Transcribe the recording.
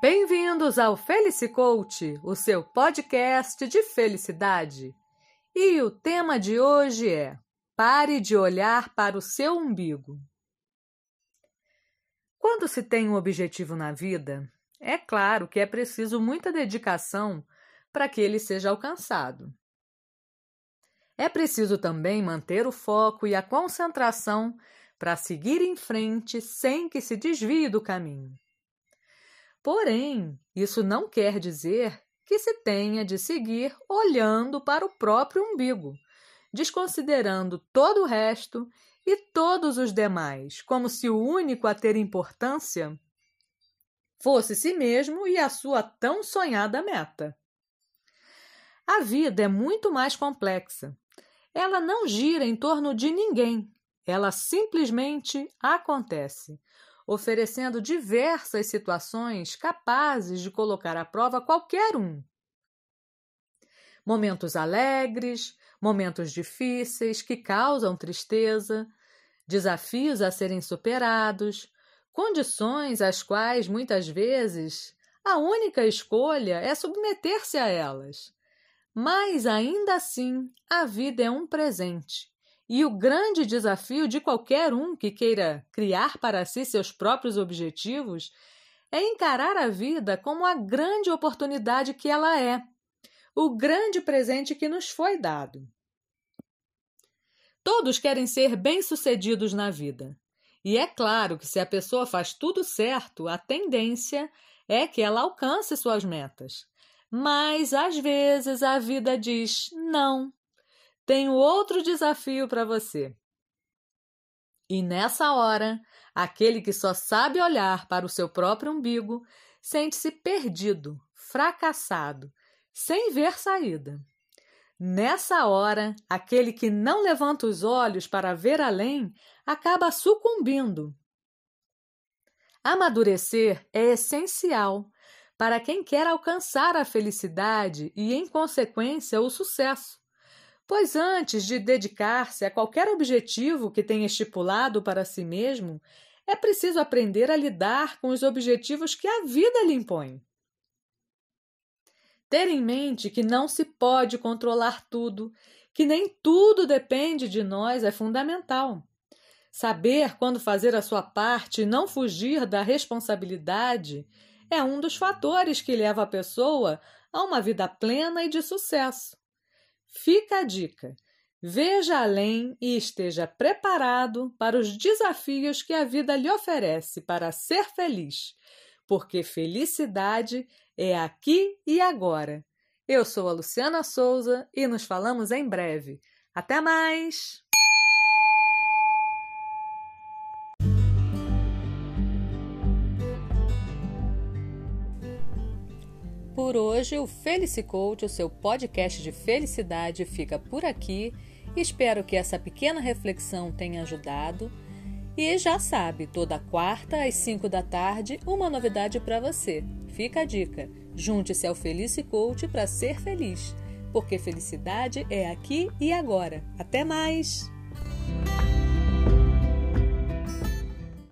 Bem-vindos ao Felicicoach, o seu podcast de felicidade. E o tema de hoje é: Pare de olhar para o seu umbigo. Quando se tem um objetivo na vida, é claro que é preciso muita dedicação para que ele seja alcançado. É preciso também manter o foco e a concentração para seguir em frente sem que se desvie do caminho. Porém, isso não quer dizer que se tenha de seguir olhando para o próprio umbigo, desconsiderando todo o resto e todos os demais, como se o único a ter importância fosse si mesmo e a sua tão sonhada meta. A vida é muito mais complexa. Ela não gira em torno de ninguém, ela simplesmente acontece, oferecendo diversas situações capazes de colocar à prova qualquer um. Momentos alegres, momentos difíceis que causam tristeza, desafios a serem superados, condições às quais muitas vezes a única escolha é submeter-se a elas. Mas ainda assim, a vida é um presente. E o grande desafio de qualquer um que queira criar para si seus próprios objetivos é encarar a vida como a grande oportunidade que ela é, o grande presente que nos foi dado. Todos querem ser bem-sucedidos na vida, e é claro que se a pessoa faz tudo certo, a tendência é que ela alcance suas metas. Mas às vezes a vida diz: não, tenho outro desafio para você. E nessa hora, aquele que só sabe olhar para o seu próprio umbigo sente-se perdido, fracassado, sem ver saída. Nessa hora, aquele que não levanta os olhos para ver além acaba sucumbindo. Amadurecer é essencial para quem quer alcançar a felicidade e, em consequência, o sucesso. Pois antes de dedicar-se a qualquer objetivo que tenha estipulado para si mesmo, é preciso aprender a lidar com os objetivos que a vida lhe impõe. Ter em mente que não se pode controlar tudo, que nem tudo depende de nós é fundamental. Saber quando fazer a sua parte e não fugir da responsabilidade é um dos fatores que leva a pessoa a uma vida plena e de sucesso. Fica a dica: veja além e esteja preparado para os desafios que a vida lhe oferece para ser feliz, porque felicidade é aqui e agora. Eu sou a Luciana Souza e nos falamos em breve. Até mais! Por hoje, o Felicicoach, o seu podcast de felicidade, fica por aqui. Espero que essa pequena reflexão tenha ajudado. E já sabe, toda quarta às 5 da tarde, uma novidade para você. Fica a dica: junte-se ao Felice Coach para ser feliz, porque felicidade é aqui e agora. Até mais!